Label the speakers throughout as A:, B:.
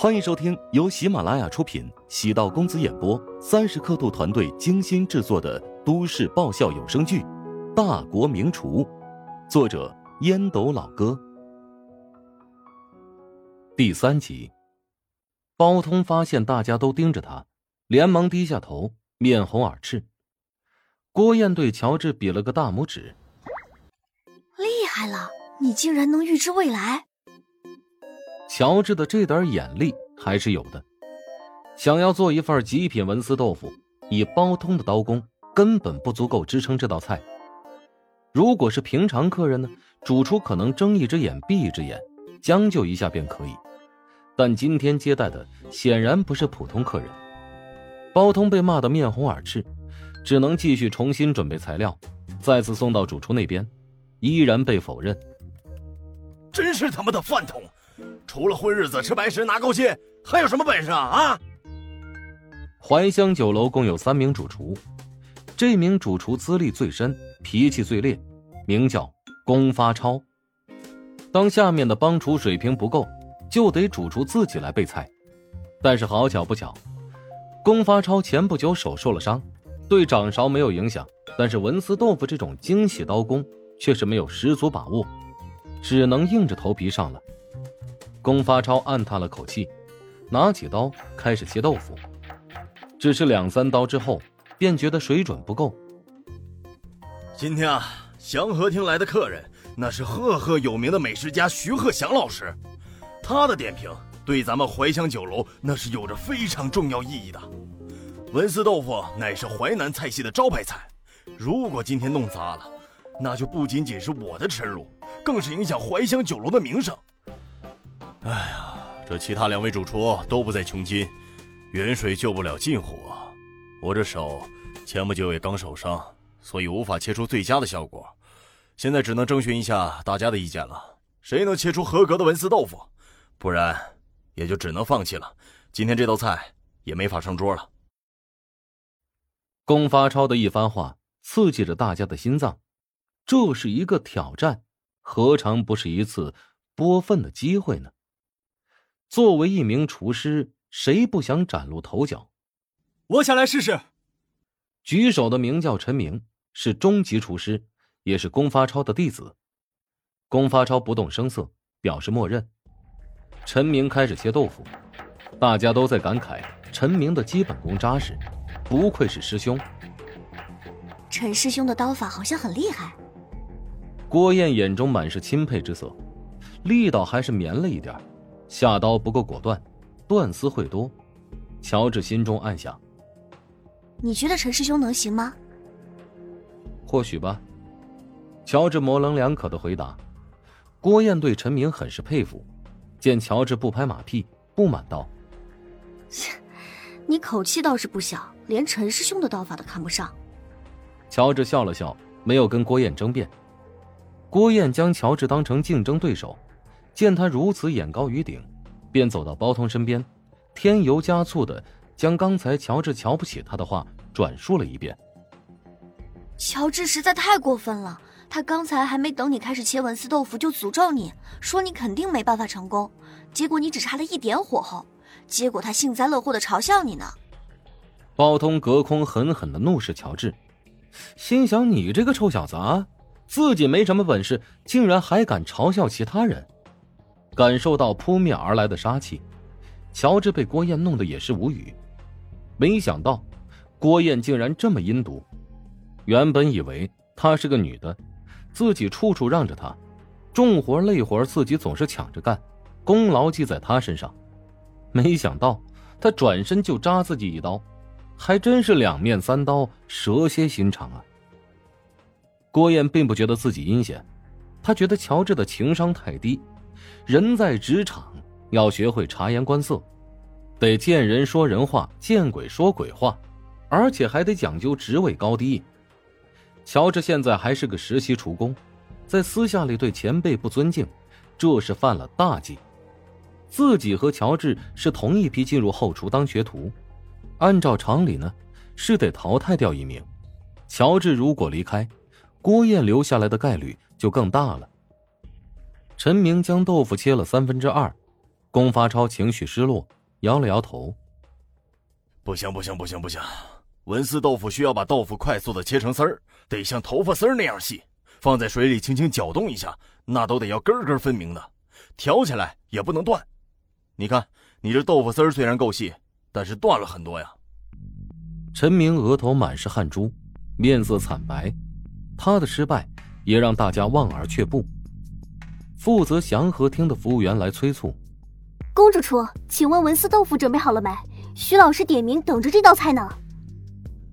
A: 欢迎收听由喜马拉雅出品、喜道公子演播、三十刻度团队精心制作的都市爆笑有声剧《大国名厨》，作者烟斗老哥。第三集，包通发现大家都盯着他，连忙低下头，面红耳赤。郭燕对乔治比了个大拇指：“
B: 厉害了，你竟然能预知未来！”
A: 乔治的这点眼力还是有的。想要做一份极品文思豆腐，以包通的刀工根本不足够支撑这道菜。如果是平常客人呢，主厨可能睁一只眼闭一只眼，将就一下便可以。但今天接待的显然不是普通客人。包通被骂得面红耳赤，只能继续重新准备材料，再次送到主厨那边，依然被否认。
C: 真是他妈的饭桶！除了混日子、吃白食、拿高薪，还有什么本事啊？啊！
A: 怀香酒楼共有三名主厨，这名主厨资历最深，脾气最烈，名叫龚发超。当下面的帮厨水平不够，就得主厨自己来备菜。但是好巧不巧，龚发超前不久手受了伤，对掌勺没有影响，但是文思豆腐这种精细刀工却是没有十足把握，只能硬着头皮上了。龚发超暗叹了口气，拿起刀开始切豆腐。只是两三刀之后，便觉得水准不够。
C: 今天啊，祥和厅来的客人，那是赫赫有名的美食家徐鹤祥老师，他的点评对咱们怀乡酒楼那是有着非常重要意义的。文思豆腐乃是淮南菜系的招牌菜，如果今天弄砸了，那就不仅仅是我的耻辱，更是影响怀乡酒楼的名声。哎呀，这其他两位主厨都不在穷津，远水救不了近火。我这手前不久也刚受伤，所以无法切出最佳的效果。现在只能征询一下大家的意见了，谁能切出合格的文思豆腐？不然也就只能放弃了。今天这道菜也没法上桌了。
A: 龚发超的一番话刺激着大家的心脏，这是一个挑战，何尝不是一次播粪的机会呢？作为一名厨师，谁不想崭露头角？
D: 我想来试试。
A: 举手的名叫陈明，是中级厨师，也是龚发超的弟子。龚发超不动声色，表示默认。陈明开始切豆腐，大家都在感慨陈明的基本功扎实，不愧是师兄。
B: 陈师兄的刀法好像很厉害。
A: 郭燕眼中满是钦佩之色，力道还是绵了一点。下刀不够果断，断丝会多。乔治心中暗想：“
B: 你觉得陈师兄能行吗？”
A: 或许吧。乔治模棱两可的回答。郭燕对陈明很是佩服，见乔治不拍马屁，不满道：“
B: 你口气倒是不小，连陈师兄的刀法都看不上。”
A: 乔治笑了笑，没有跟郭燕争辩。郭燕将乔治当成竞争对手。见他如此眼高于顶，便走到包通身边，添油加醋的将刚才乔治瞧不起他的话转述了一遍。
B: 乔治实在太过分了，他刚才还没等你开始切文思豆腐，就诅咒你说你肯定没办法成功，结果你只差了一点火候，结果他幸灾乐祸的嘲笑你呢。
A: 包通隔空狠狠的怒视乔治，心想：你这个臭小子啊，自己没什么本事，竟然还敢嘲笑其他人。感受到扑面而来的杀气，乔治被郭燕弄得也是无语。没想到，郭燕竟然这么阴毒。原本以为她是个女的，自己处处让着她，重活累活自己总是抢着干，功劳记在她身上。没想到她转身就扎自己一刀，还真是两面三刀，蛇蝎心肠啊！郭燕并不觉得自己阴险，她觉得乔治的情商太低。人在职场要学会察言观色，得见人说人话，见鬼说鬼话，而且还得讲究职位高低。乔治现在还是个实习厨工，在私下里对前辈不尊敬，这是犯了大忌。自己和乔治是同一批进入后厨当学徒，按照常理呢，是得淘汰掉一名。乔治如果离开，郭燕留下来的概率就更大了。陈明将豆腐切了三分之二，龚发超情绪失落，摇了摇头：“
C: 不行，不行，不行，不行！文思豆腐需要把豆腐快速的切成丝儿，得像头发丝儿那样细，放在水里轻轻搅动一下，那都得要根根分明的，挑起来也不能断。你看，你这豆腐丝儿虽然够细，但是断了很多呀。”
A: 陈明额头满是汗珠，面色惨白。他的失败也让大家望而却步。负责祥和厅的服务员来催促：“
E: 公主厨，请问文思豆腐准备好了没？徐老师点名等着这道菜呢。”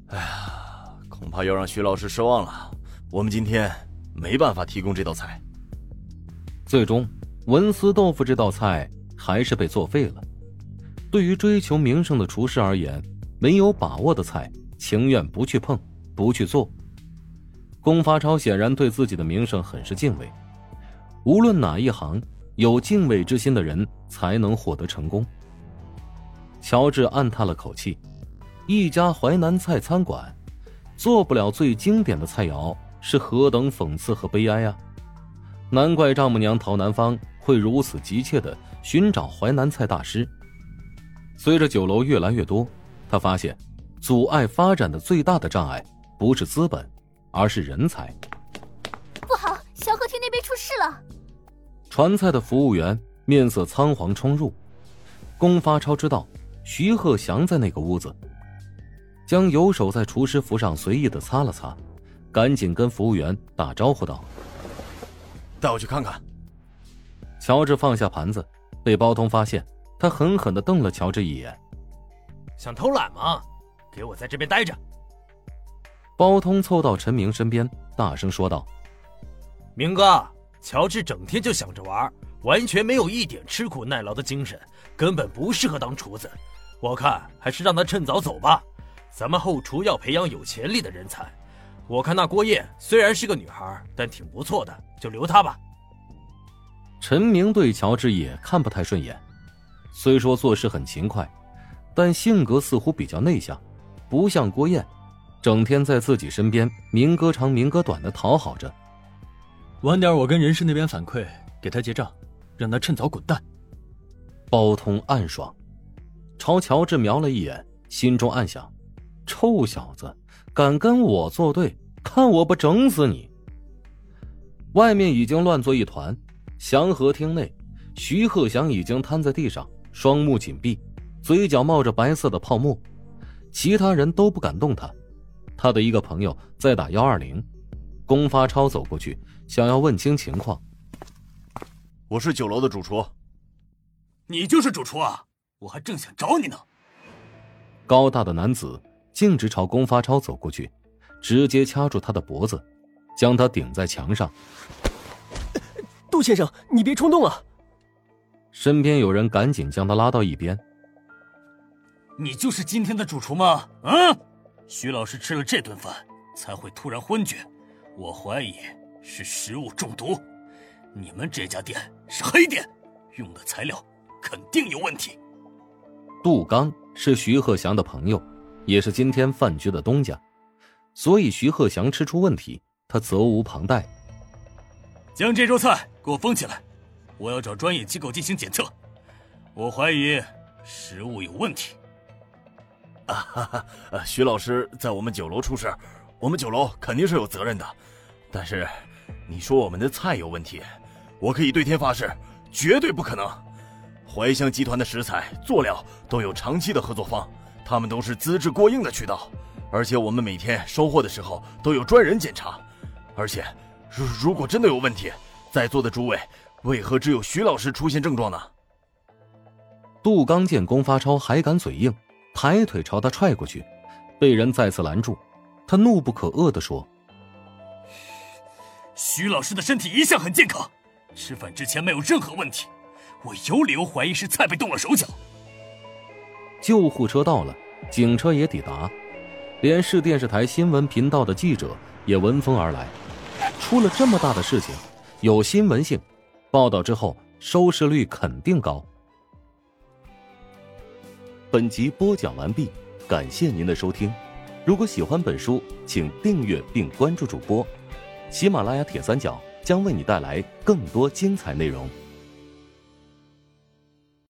C: 哎呀，恐怕要让徐老师失望了。我们今天没办法提供这道菜。
A: 最终，文思豆腐这道菜还是被作废了。对于追求名声的厨师而言，没有把握的菜，情愿不去碰，不去做。龚发超显然对自己的名声很是敬畏，无论哪一行，有敬畏之心的人才能获得成功。乔治暗叹了口气，一家淮南菜餐馆，做不了最经典的菜肴，是何等讽刺和悲哀啊！难怪丈母娘陶南方会如此急切的寻找淮南菜大师。随着酒楼越来越多。他发现，阻碍发展的最大的障碍不是资本，而是人才。传菜的服务员面色仓皇冲入。龚发超知道徐鹤翔在那个屋子，将右手在厨师服上随意的擦了擦，赶紧跟服务员打招呼道：“
C: 带我去看看。”
A: 乔治放下盘子，被包通发现，他狠狠的瞪了乔治一眼。
D: 想偷懒吗？给我在这边待着！
A: 包通凑到陈明身边，大声说道：“
D: 明哥，乔治整天就想着玩，完全没有一点吃苦耐劳的精神，根本不适合当厨子。我看还是让他趁早走吧。咱们后厨要培养有潜力的人才。我看那郭燕虽然是个女孩，但挺不错的，就留她吧。”
A: 陈明对乔治也看不太顺眼，虽说做事很勤快。但性格似乎比较内向，不像郭燕，整天在自己身边明歌长明歌短的讨好着。
D: 晚点我跟人事那边反馈，给他结账，让他趁早滚蛋。
A: 包通暗爽，朝乔治瞄了一眼，心中暗想：臭小子，敢跟我作对，看我不整死你！外面已经乱作一团，祥和厅内，徐鹤祥已经瘫在地上，双目紧闭。嘴角冒着白色的泡沫，其他人都不敢动他。他的一个朋友在打幺二零，龚发超走过去，想要问清情况。
C: 我是酒楼的主厨。
D: 你就是主厨啊？我还正想找你呢。
A: 高大的男子径直朝龚发超走过去，直接掐住他的脖子，将他顶在墙上。
F: 杜先生，你别冲动啊！
A: 身边有人赶紧将他拉到一边。
D: 你就是今天的主厨吗？嗯，徐老师吃了这顿饭才会突然昏厥，我怀疑是食物中毒。你们这家店是黑店，用的材料肯定有问题。
A: 杜刚是徐鹤祥的朋友，也是今天饭局的东家，所以徐鹤祥吃出问题，他责无旁贷。
D: 将这桌菜给我封起来，我要找专业机构进行检测。我怀疑食物有问题。
C: 啊哈哈！徐老师在我们酒楼出事，我们酒楼肯定是有责任的。但是，你说我们的菜有问题，我可以对天发誓，绝对不可能。怀香集团的食材、佐料都有长期的合作方，他们都是资质过硬的渠道，而且我们每天收货的时候都有专人检查。而且，如如果真的有问题，在座的诸位为何只有徐老师出现症状呢？
A: 杜刚见龚发超还敢嘴硬。抬腿朝他踹过去，被人再次拦住。他怒不可遏地说：“
D: 徐老师的身体一向很健康，吃饭之前没有任何问题，我有理由怀疑是菜被动了手脚。”
A: 救护车到了，警车也抵达，连市电视台新闻频道的记者也闻风而来。出了这么大的事情，有新闻性，报道之后收视率肯定高。本集播讲完毕，感谢您的收听。如果喜欢本书，请订阅并关注主播。喜马拉雅铁三角将为你带来更多精彩内容。